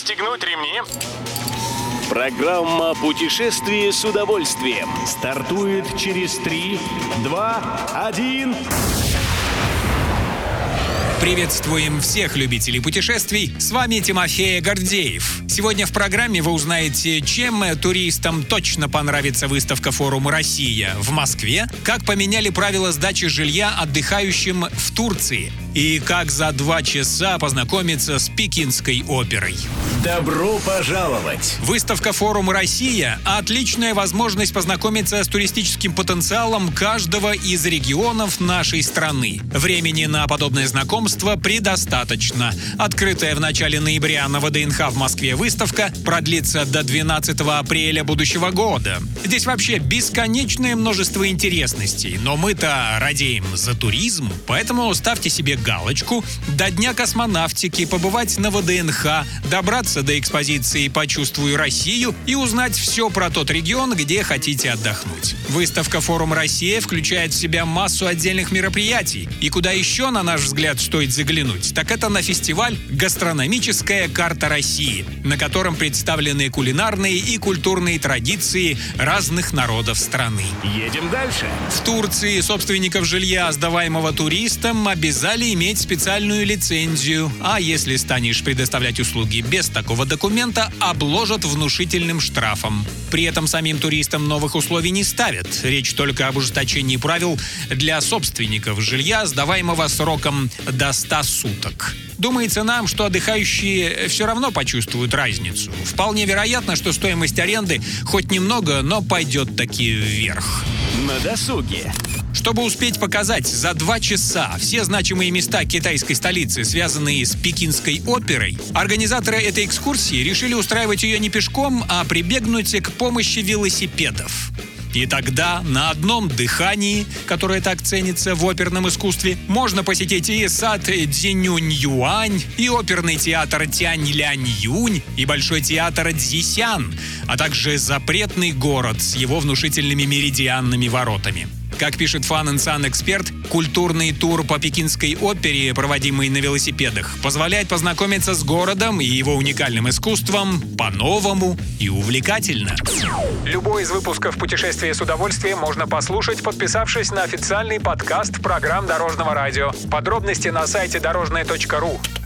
Пристегнуть ремни. Программа «Путешествие с удовольствием». Стартует через 3, 2, 1. Приветствуем всех любителей путешествий. С вами Тимофей Гордеев. Сегодня в программе вы узнаете, чем туристам точно понравится выставка форума «Россия» в Москве, как поменяли правила сдачи жилья отдыхающим в Турции и как за два часа познакомиться с Пекинской оперой. Добро пожаловать! Выставка форума «Россия» — отличная возможность познакомиться с туристическим потенциалом каждого из регионов нашей страны. Времени на подобное знакомство предостаточно. Открытая в начале ноября на ВДНХ в Москве выставка продлится до 12 апреля будущего года. Здесь вообще бесконечное множество интересностей, но мы-то радеем за туризм, поэтому ставьте себе галочку, до Дня космонавтики побывать на ВДНХ, добраться до экспозиции «Почувствую Россию» и узнать все про тот регион, где хотите отдохнуть. Выставка «Форум Россия» включает в себя массу отдельных мероприятий. И куда еще, на наш взгляд, стоит заглянуть, так это на фестиваль «Гастрономическая карта России», на котором представлены кулинарные и культурные традиции разных народов страны. Едем дальше. В Турции собственников жилья, сдаваемого туристам, обязали иметь специальную лицензию, а если станешь предоставлять услуги без такого документа, обложат внушительным штрафом. При этом самим туристам новых условий не ставят. Речь только об ужесточении правил для собственников жилья, сдаваемого сроком до 100 суток. Думается нам, что отдыхающие все равно почувствуют разницу. Вполне вероятно, что стоимость аренды хоть немного, но пойдет таки вверх. На досуге. Чтобы успеть показать за два часа все значимые места китайской столицы, связанные с Пекинской оперой, организаторы этой экскурсии решили устраивать ее не пешком, а прибегнуть к помощи велосипедов. И тогда на одном дыхании, которое так ценится в оперном искусстве, можно посетить и сад Дзинюнь-Юань, и оперный театр Тянь-Лянь-Юнь, и большой театр Цзисян, а также запретный город с его внушительными меридианными воротами. Как пишет Fun and Sun эксперт, культурный тур по Пекинской опере, проводимый на велосипедах, позволяет познакомиться с городом и его уникальным искусством по-новому и увлекательно. Любой из выпусков «Путешествие с удовольствием» можно послушать, подписавшись на официальный подкаст программ Дорожного радио. Подробности на сайте дорожное.ру.